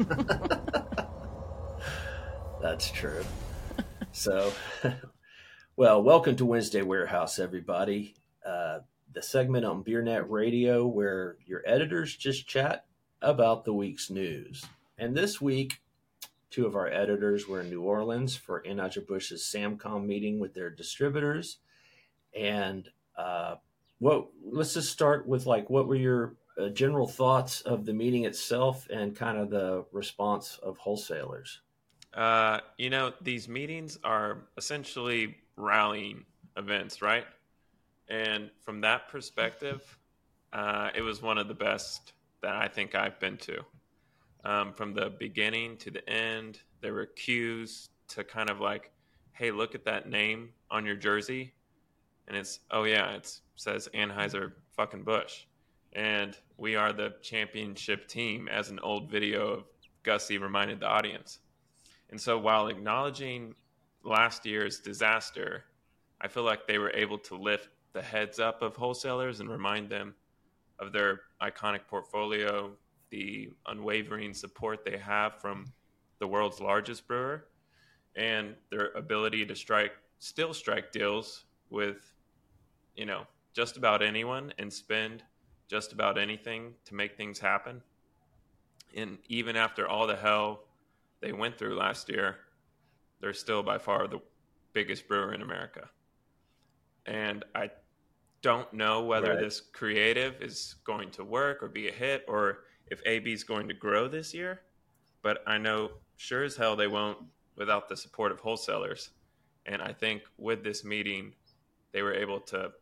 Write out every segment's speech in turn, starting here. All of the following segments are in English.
That's true. So, well, welcome to Wednesday Warehouse, everybody. Uh, the segment on BeerNet Radio where your editors just chat about the week's news. And this week, two of our editors were in New Orleans for Anheuser Busch's SAMCOM meeting with their distributors. And uh, what let's just start with like what were your uh, general thoughts of the meeting itself and kind of the response of wholesalers? Uh, you know, these meetings are essentially rallying events, right? And from that perspective, uh, it was one of the best that I think I've been to. Um, from the beginning to the end, there were cues to kind of like, hey, look at that name on your jersey. And it's, oh, yeah, it says Anheuser fucking Busch. And we are the championship team, as an old video of Gussie reminded the audience. And so while acknowledging last year's disaster, I feel like they were able to lift the heads up of wholesalers and remind them of their iconic portfolio, the unwavering support they have from the world's largest brewer, and their ability to strike still strike deals with, you know, just about anyone and spend just about anything to make things happen. And even after all the hell they went through last year, they're still by far the biggest brewer in America. And I don't know whether right. this creative is going to work or be a hit or if AB is going to grow this year. But I know sure as hell they won't without the support of wholesalers. And I think with this meeting, they were able to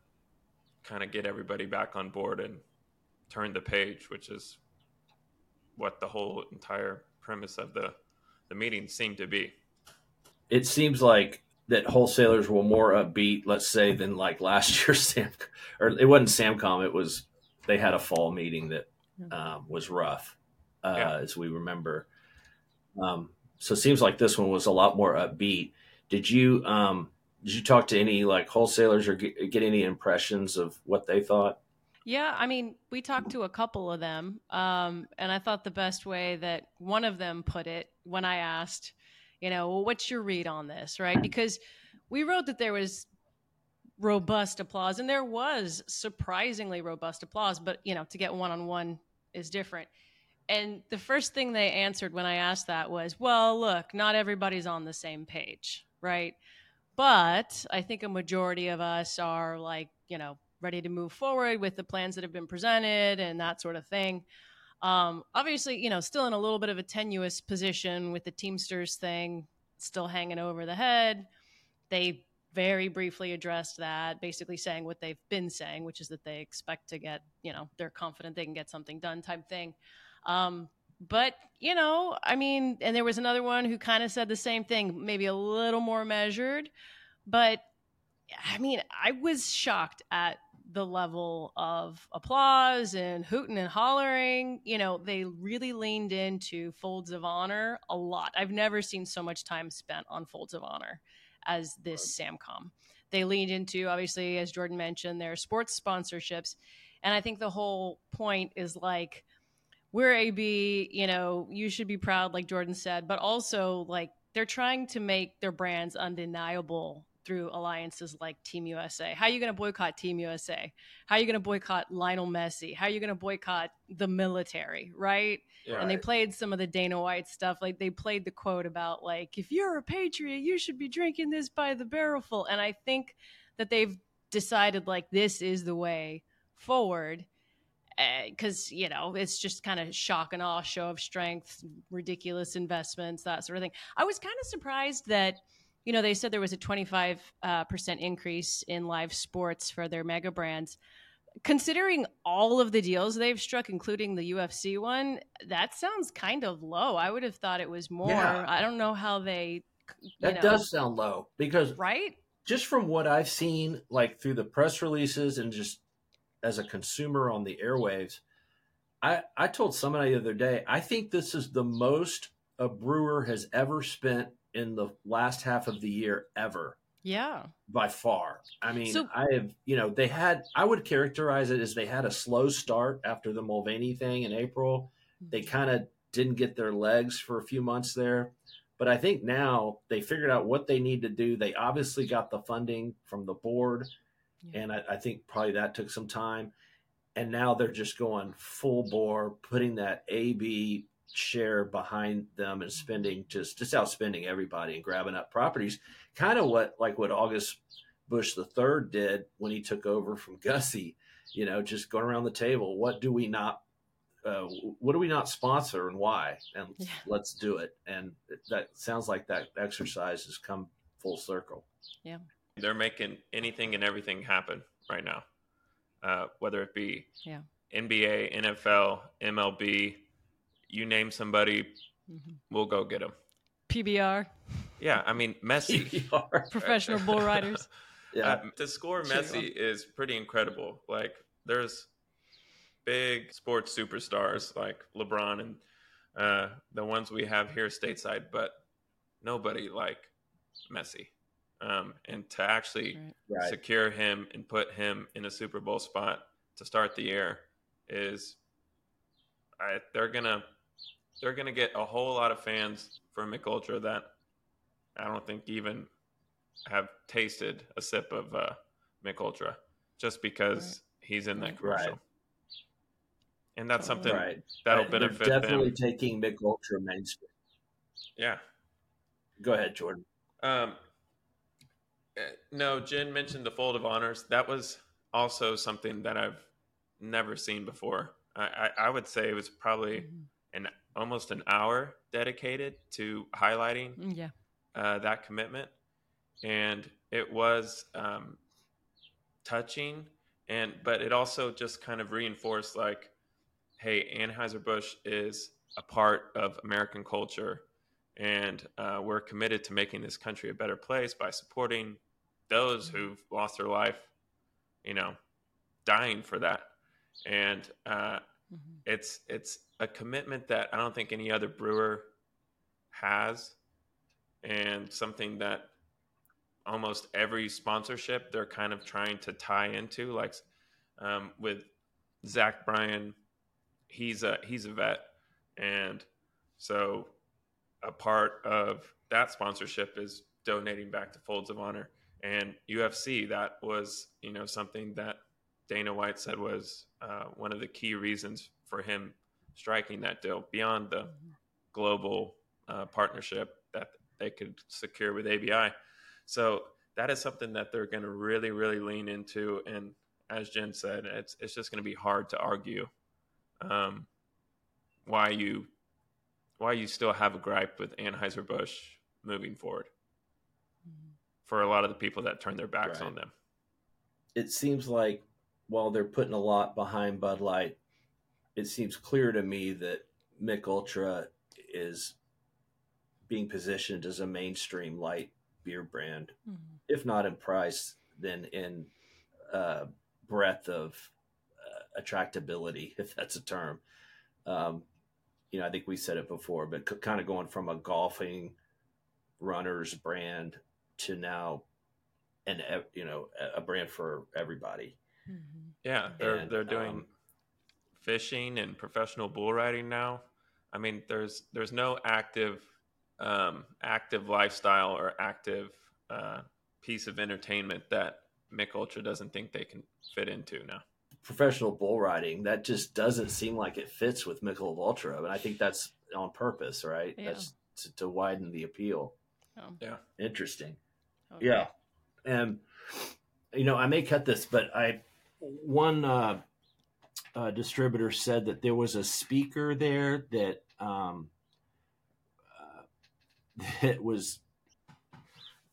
kind of get everybody back on board and turn the page, which is what the whole entire premise of the the meeting seemed to be. It seems like that wholesalers were more upbeat, let's say, than like last year's Sam, or it wasn't Samcom. It was they had a fall meeting that um, was rough, uh, yeah. as we remember. Um, so it seems like this one was a lot more upbeat. Did you um, did you talk to any like wholesalers or get, get any impressions of what they thought? Yeah, I mean, we talked to a couple of them, um, and I thought the best way that one of them put it when I asked, you know, well, what's your read on this, right? Because we wrote that there was robust applause, and there was surprisingly robust applause, but you know, to get one on one is different. And the first thing they answered when I asked that was, well, look, not everybody's on the same page, right? But I think a majority of us are like, you know, ready to move forward with the plans that have been presented and that sort of thing. Um, obviously, you know, still in a little bit of a tenuous position with the Teamsters thing still hanging over the head. They very briefly addressed that, basically saying what they've been saying, which is that they expect to get, you know, they're confident they can get something done type thing. Um, but, you know, I mean, and there was another one who kind of said the same thing, maybe a little more measured. But I mean, I was shocked at the level of applause and hooting and hollering. You know, they really leaned into Folds of Honor a lot. I've never seen so much time spent on Folds of Honor as this SAMCOM. They leaned into, obviously, as Jordan mentioned, their sports sponsorships. And I think the whole point is like, we're AB, you know, you should be proud, like Jordan said, but also like they're trying to make their brands undeniable through alliances like Team USA? How are you going to boycott Team USA? How are you going to boycott Lionel Messi? How are you going to boycott the military? Right? Yeah, and they played some of the Dana White stuff. Like they played the quote about like, if you're a patriot, you should be drinking this by the barrelful. And I think that they've decided like this is the way forward because uh, you know it's just kind of shock and awe show of strength ridiculous investments that sort of thing i was kind of surprised that you know, they said there was a 25 uh, percent increase in live sports for their mega brands. Considering all of the deals they've struck, including the UFC one, that sounds kind of low. I would have thought it was more. Yeah. I don't know how they. that know, does sound low because right. Just from what I've seen, like through the press releases and just as a consumer on the airwaves, I I told somebody the other day I think this is the most a brewer has ever spent in the last half of the year ever. Yeah. By far. I mean, so, I have, you know, they had, I would characterize it as they had a slow start after the Mulvaney thing in April. They mm-hmm. kind of didn't get their legs for a few months there. But I think now they figured out what they need to do. They obviously got the funding from the board, yeah. and I, I think probably that took some time. And now they're just going full bore, putting that AB share behind them and spending just just outspending everybody and grabbing up properties. Kind of what like what August Busch the third did when he took over from Gussie. You know, just going around the table. What do we not uh, what do we not sponsor and why? And yeah. let's do it. And that sounds like that exercise has come full circle. Yeah. They're making anything and everything happen right now, uh, whether it be yeah. NBA, NFL, MLB, you name somebody, mm-hmm. we'll go get them. PBR. Yeah, I mean Messi, professional bull riders. yeah, uh, to score Messi is pretty incredible. Like there's big sports superstars like LeBron and uh, the ones we have here stateside, but nobody like Messi. Um, and to actually right. secure him and put him in a Super Bowl spot to start the year is I, they're gonna they're gonna get a whole lot of fans for Mich Ultra that I don't think even have tasted a sip of uh, Mich Ultra just because right. he's in that commercial. Right and that's something right. that'll right. benefit They're definitely them. taking Mich Ultra mainstream. Yeah. Go ahead, Jordan. Um, eh, no, Jen mentioned the Fold of Honors. That was also something that I've never seen before. I, I, I would say it was probably mm-hmm. An almost an hour dedicated to highlighting mm, yeah. uh, that commitment, and it was um, touching, and but it also just kind of reinforced like hey, Anheuser-Busch is a part of American culture, and uh, we're committed to making this country a better place by supporting those mm-hmm. who've lost their life, you know, dying for that. And uh, mm-hmm. it's it's a commitment that I don't think any other brewer has, and something that almost every sponsorship they're kind of trying to tie into, like um, with Zach Bryan he's a he's a vet, and so a part of that sponsorship is donating back to Folds of Honor and UFC. That was you know something that Dana White said was uh, one of the key reasons for him striking that deal beyond the mm-hmm. global uh, partnership that they could secure with ABI. So that is something that they're going to really, really lean into. And as Jen said, it's it's just going to be hard to argue um, why you why you still have a gripe with Anheuser Busch moving forward mm-hmm. for a lot of the people that turn their backs right. on them. It seems like while they're putting a lot behind Bud Light, it seems clear to me that Mich Ultra is being positioned as a mainstream light beer brand, mm-hmm. if not in price, then in uh, breadth of attractability, if that's a term. Um, you know, I think we said it before, but kind of going from a golfing runners brand to now an you know a brand for everybody. Mm-hmm. Yeah, they're and, they're doing um, fishing and professional bull riding now. I mean, there's there's no active um, active lifestyle or active uh, piece of entertainment that Mich Ultra doesn't think they can fit into now professional bull riding, that just doesn't seem like it fits with Mich Ultra. And I think that's on purpose, right? Yeah. That's to, to, widen the appeal. Oh. Yeah. Interesting. Okay. Yeah. And, you know, I may cut this, but I, one uh, uh, distributor said that there was a speaker there that, um, uh, that was,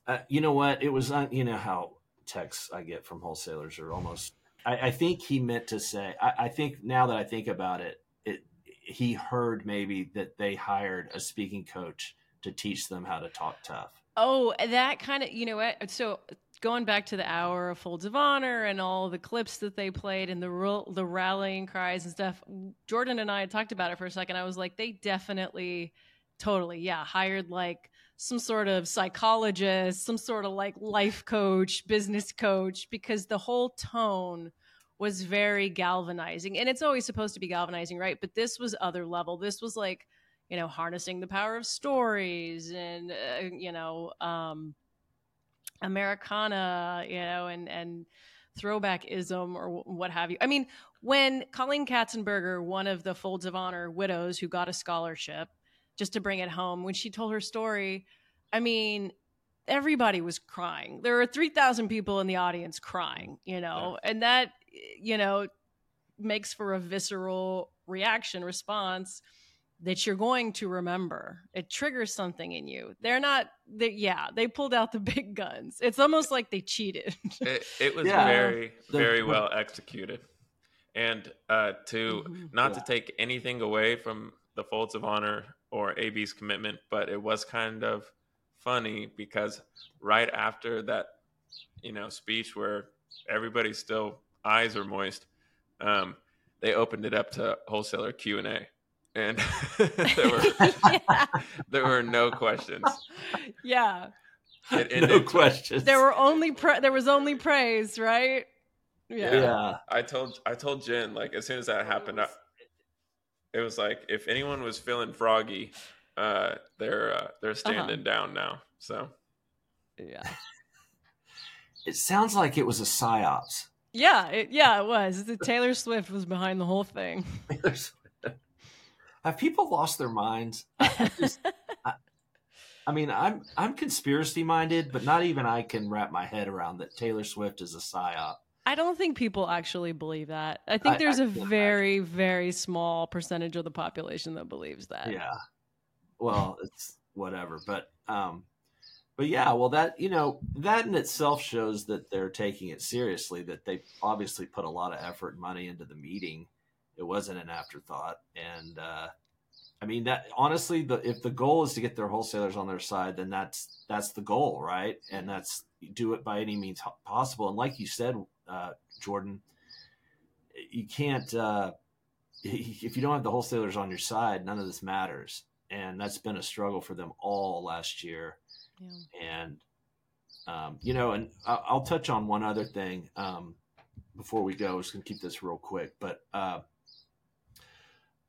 uh, you know what? It was, uh, you know, how texts I get from wholesalers are almost I, I think he meant to say. I, I think now that I think about it, it he heard maybe that they hired a speaking coach to teach them how to talk tough. Oh, that kind of you know what? So going back to the hour of folds of honor and all the clips that they played and the the rallying cries and stuff. Jordan and I talked about it for a second. I was like, they definitely, totally, yeah, hired like some sort of psychologist, some sort of like life coach, business coach, because the whole tone was very galvanizing. And it's always supposed to be galvanizing, right? But this was other level. This was like you know, harnessing the power of stories and uh, you know, um, Americana, you know, and and throwbackism or what have you. I mean, when Colleen Katzenberger, one of the Folds of Honor widows who got a scholarship, just to bring it home, when she told her story, I mean, everybody was crying. There were 3,000 people in the audience crying, you know, yeah. and that, you know, makes for a visceral reaction response that you're going to remember. It triggers something in you. They're not, they, yeah, they pulled out the big guns. It's almost like they cheated. it, it, was yeah. very, very well executed. And uh, to mm-hmm. not yeah. to take anything away from the Folds of Honor or AB's commitment, but it was kind of funny because right after that, you know, speech where everybody's still eyes are moist, um, they opened it up to wholesaler Q and A and there were yeah. there were no questions. Yeah. no questions. There were only pra- there was only praise, right? Yeah. yeah. I told I told Jen like as soon as that happened, I, it was like if anyone was feeling froggy, uh, they're uh, they're uh-huh. standing uh-huh. down now. So. Yeah. It sounds like it was a psyops. Yeah, it, yeah, it was. The Taylor Swift was behind the whole thing. Have people lost their minds? I, just, I, I, mean, I'm I'm conspiracy minded, but not even I can wrap my head around that Taylor Swift is a psyop. I don't think people actually believe that. I think there's a very very small percentage of the population that believes that. Yeah. Well, it's whatever, but um but yeah, well that you know, that in itself shows that they're taking it seriously that they obviously put a lot of effort and money into the meeting it wasn't an afterthought. And uh, I mean that honestly, the, if the goal is to get their wholesalers on their side, then that's that's the goal, right? And that's do it by any means possible. And like you said, uh, Jordan, you can't uh, if you don't have the wholesalers on your side, none of this matters. And that's been a struggle for them all last year. Yeah. And um, you know, and I'll, touch on one other thing um, before we go. I was going to keep this real quick, but uh,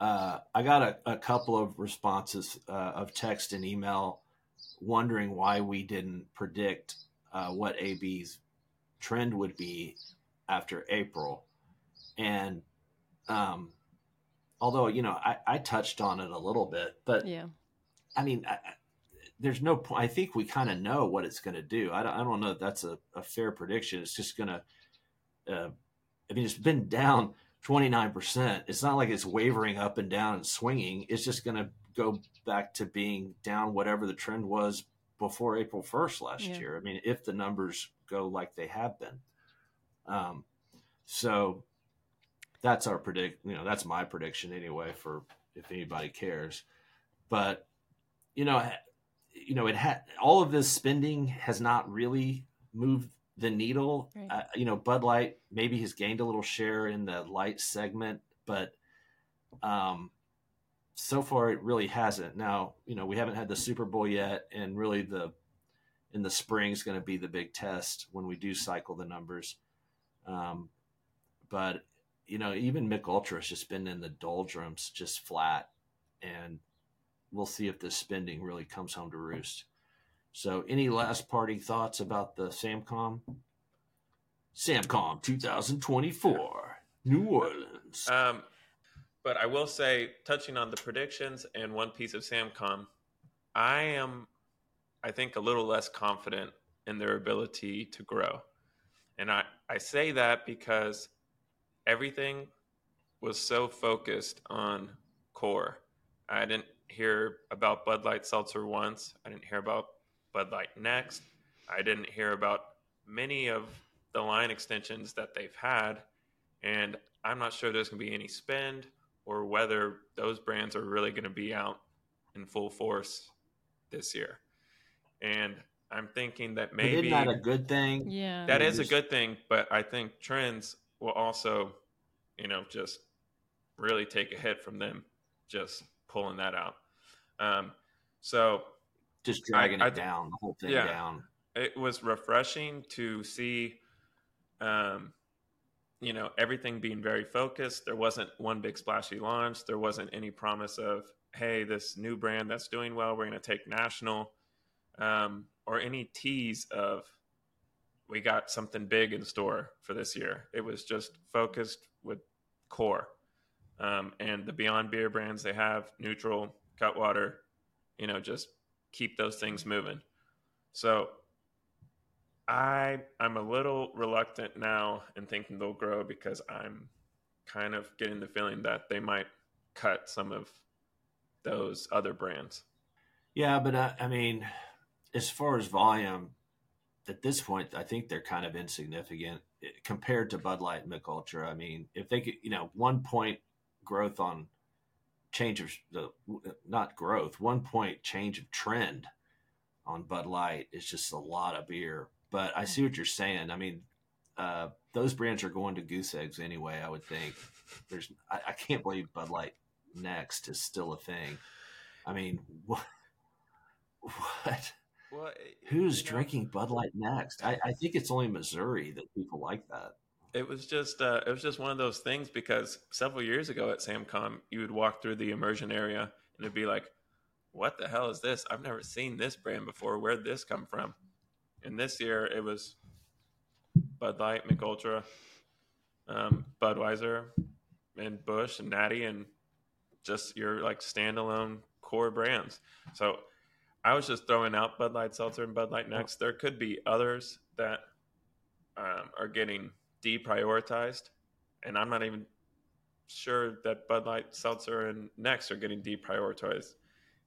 uh, I got a, a, couple of responses uh, of text and email wondering why we didn't predict uh, what AB's trend would be after April. And um, although, you know, I, I, touched on it a little bit, but yeah, I mean, I, there's no point. I think we kind of know what it's going to do. I don't, I don't know if that's a, a fair prediction. It's just going to, uh, I mean, it's been down 29%. It's not like it's wavering up and down and swinging. It's just going to go back to being down whatever the trend was before April 1st last yeah. year. I mean, if the numbers go like they have been. Um, so that's our predict, you know, that's my prediction anyway for if anybody cares. But, you know, you know, it had all of this spending has not really moved the needle. Right. Uh, you know, Bud Light maybe has gained a little share in the light segment, but um, so far it really hasn't. Now, you know, we haven't had the Super Bowl yet, and really the in the spring is going to be the big test when we do cycle the numbers. Um, but you know, even Mich Ultra has just been in the doldrums, just flat, and we'll see if this spending really comes home to roost. So, any last party thoughts about the SAMCOM? SAMCOM 2024, New Orleans. Um, but I will say, touching on the predictions and one piece of SAMCOM, I am, I think, a little less confident in their ability to grow. And I, I say that because everything was so focused on core. I didn't hear about Bud Light Seltzer once. I didn't hear about Bud Light next. I didn't hear about many of the line extensions that they've had, and I'm not sure there's going to be any spend or whether those brands are really going to be out in full force this year. And I'm thinking that maybe isn't that a good thing? Yeah, that is a good thing. But I think trends will also, you know, just really take a hit from them just pulling that out. Um, so just dragging I, it I, down, the whole thing yeah, down. It was refreshing to see um, you know, everything being very focused. There wasn't one big splashy launch. There wasn't any promise of, hey, this new brand that's doing well, we're going to take national, um, or any tease of, we got something big in store for this year. It was just focused with core. Um, and the Beyond Beer brands they have, Neutral, Cutwater, you know, just keep those things moving. So I I'm a little reluctant now in thinking they'll grow because I'm kind of getting the feeling that they might cut some of those other brands. Yeah, but uh, I mean, as far as volume, at this point, I think they're kind of insignificant eh, compared to Bud Light and Mich Ultra. I mean, if they could, you know, one point growth on change of the not growth, one point change of trend on Bud Light is just a lot of beer. But I see what you're saying. I mean, uh, those brands are going to goose eggs anyway. I would think. There's, I, I can't believe Bud Light Next is still a thing. I mean, what? What? Well, Who's you know, drinking Bud Light Next? I, I think it's only Missouri that people like that. It was just uh, it was just one of those things because several years ago at Samcom, you would walk through the immersion area and it'd be like, "What the hell is this? I've never seen this brand before. Where'd this come from?" And this year it was Bud Light, Mich Ultra, um, Budweiser, and Busch and Natty, and just your like standalone core brands. So I was just throwing out Bud Light Seltzer and Bud Light Next. There could be others that um, are getting deprioritized, and I'm not even sure that Bud Light Seltzer and Next are getting deprioritized.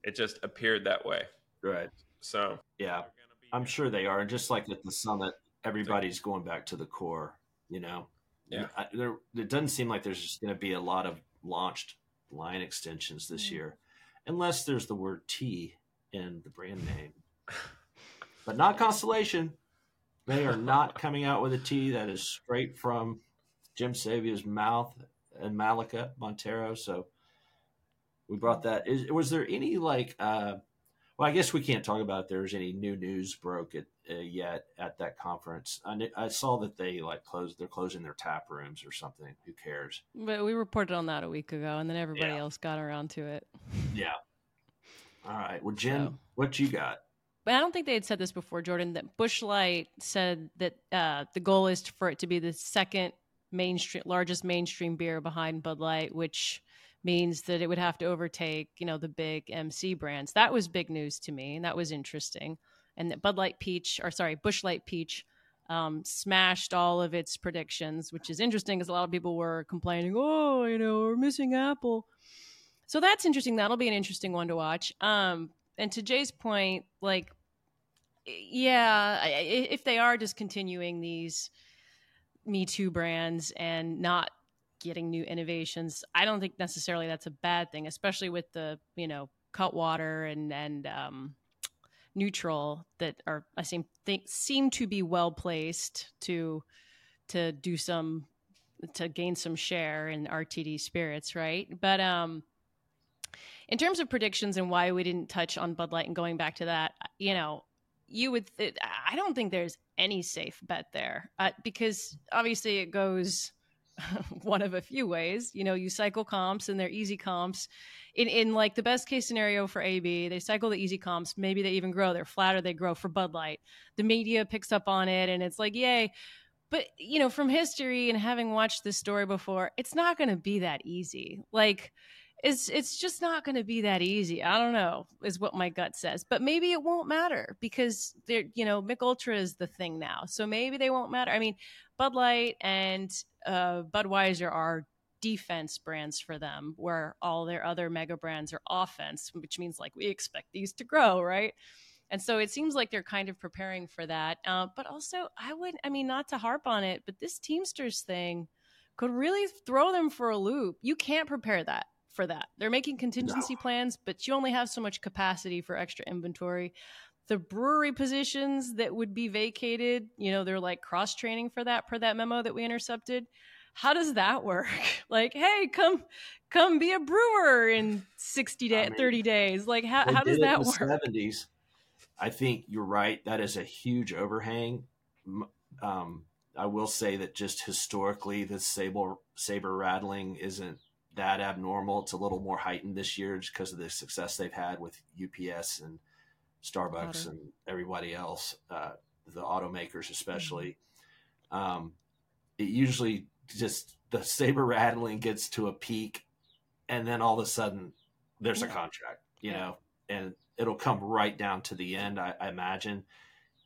It just appeared that way. Right. So Yeah, I'm sure they are. And just like at the summit, everybody's going back to the core. You know. Yeah. I, there. It doesn't seem like there's just going to be a lot of launched line extensions this Mm. year, unless there's the word T in the brand name. But not Constellation. They are not coming out with a tea that is straight from Jim Sabia's mouth and Mallika Monteiro. So we brought that. Is was there any like? uh Well, I guess we can't talk about if there's any new news broke uh, yet at that conference. I, kn- I saw that they like closed. They're closing their tap rooms or something. Who cares? But we reported on that a week ago, and then everybody Yeah. else got around to it. Yeah. All right. Well, Jen, So- what you got? But I don't think they had said this before, Jordan. That Busch Light said that uh, the goal is for it to be the second mainstream, largest mainstream beer behind Bud Light, which means that it would have to overtake, you know, the big MC brands. That was big news to me, and that was interesting. And that Bud Light Peach, or sorry, Busch Light Peach, um, smashed all of its predictions, which is interesting because a lot of people were complaining, oh, you know, we're missing Apple. So that's interesting. That'll be an interesting one to watch. Um, and to Jay's point, like, yeah, if they are discontinuing these Me Too brands and not getting new innovations, I don't think necessarily that's a bad thing, especially with the you know Cutwater and and um, Neutral that are I seem think seem to be well placed to to do some to gain some share in RTD spirits, right? But um in terms of predictions and why we didn't touch on Bud Light and going back to that, you know, you would th- I don't think there's any safe bet there uh, because obviously it goes one of a few ways. You know, you cycle comps and they're easy comps. In in like the best case scenario for AB, they cycle the easy comps. Maybe they even grow. They're flatter. They grow for Bud Light. The media picks up on it, and it's like, yay! But you know, from history and having watched this story before, it's not going to be that easy. Like it's it's just not going to be that easy. I don't know, is what my gut says. But maybe it won't matter because they're you know Mich Ultra is the thing now, so maybe they won't matter. I mean, Bud Light and uh, Budweiser are defense brands for them, where all their other mega brands are offense, which means like we expect these to grow, right? And so it seems like they're kind of preparing for that. Uh, but also, I would, I mean, not to harp on it, but this Teamsters thing could really throw them for a loop. You can't prepare that for that. They're making contingency plans, but you only have so much capacity for extra inventory. The brewery positions that would be vacated, you know, they're like cross training for that per that memo that we intercepted. How does that work? Like, hey, come come be a brewer in 60 days, I mean, 30 days. Like how, how does that in the work? 70s. I think you're right. That is a huge overhang. Um, I will say that just historically, the saber saber rattling isn't that abnormal. It's a little more heightened this year just because of the success they've had with UPS and Starbucks Auto. and everybody else, uh, the automakers especially. Mm-hmm. Um, it usually just the saber rattling gets to a peak, and then all of a sudden there's yeah. a contract, you yeah. know, and it'll come right down to the end, I, I imagine,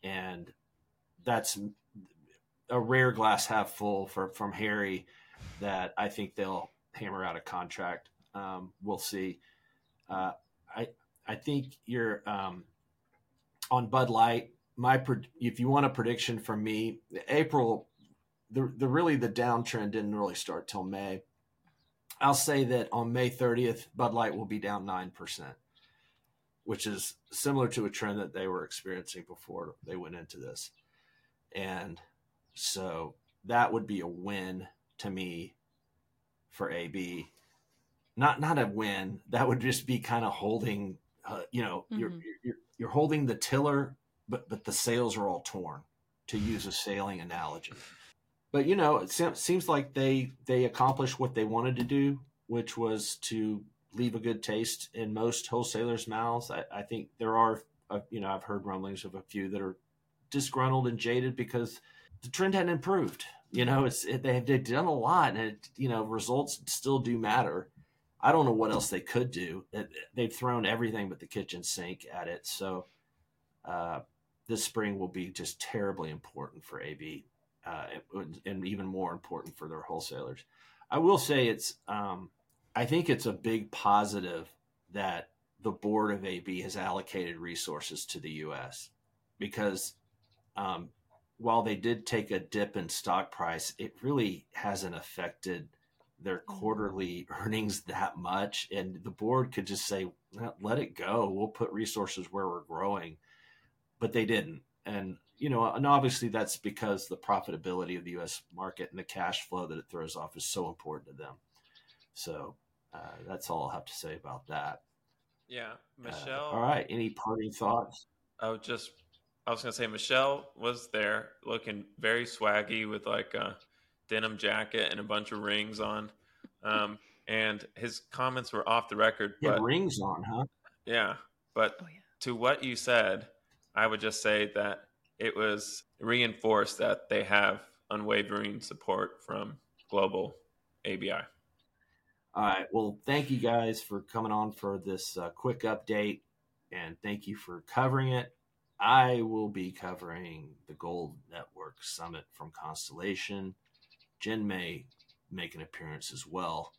and that's a rare glass half full for from Harry that I think they'll hammer out a contract. Um, we'll see. Uh, I I think you're um, on Bud Light. My if you want a prediction from me, April, the the really the downtrend didn't really start till May. I'll say that on May 30th, Bud Light will be down nine percent, which is similar to a trend that they were experiencing before they went into this, and so that would be a win to me for AB. Not not a win. That would just be kind of holding. Uh, you know, mm-hmm. you're, you're you're holding the tiller, but but the sails are all torn. To use a sailing analogy, but you know, it seems like they they accomplished what they wanted to do, which was to leave a good taste in most wholesalers' mouths. I, I think there are, uh, you know, I've heard rumblings of a few that are disgruntled and jaded because the trend hadn't improved. You know, it's it, they they've done a lot, and it, you know results still do matter. I don't know what else they could do. It, they've thrown everything but the kitchen sink at it. So uh, this spring will be just terribly important for AB, uh, and even more important for their wholesalers. I will say it's. Um, I think it's a big positive that the board of AB has allocated resources to the U.S. because um, while they did take a dip in stock price, it really hasn't affected their mm-hmm. quarterly earnings that much. And the board could just say, let it go. We'll put resources where we're growing. But they didn't. And, you know, and obviously that's because the profitability of the U.S. market and the cash flow that it throws off is so important to them. So uh, that's all I'll have to say about that. Yeah. Michel. Uh, all right. Any parting thoughts? Oh, just I was gonna say Michel was there, looking very swaggy with like a denim jacket and a bunch of rings on. Um, and his comments were off the record. Yeah, but, rings on, huh? Yeah, but oh, yeah. to what you said, I would just say that it was reinforced that they have unwavering support from global ABI. All right. Well, thank you guys for coming on for this uh, quick update, and thank you for covering it. I will be covering the Gold Network Summit from Constellation. Jen may make an appearance as well.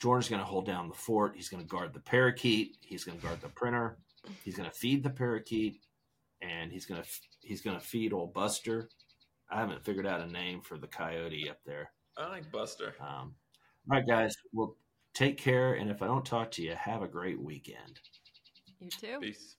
Jordan's going to hold down the fort. He's going to guard the parakeet. He's going to guard the printer. He's going to feed the parakeet, and he's going to he's going to feed old Buster. I haven't figured out a name for the coyote up there. I like Buster. Um, all right, guys. Well, take care, and if I don't talk to you, have a great weekend. You too. Peace.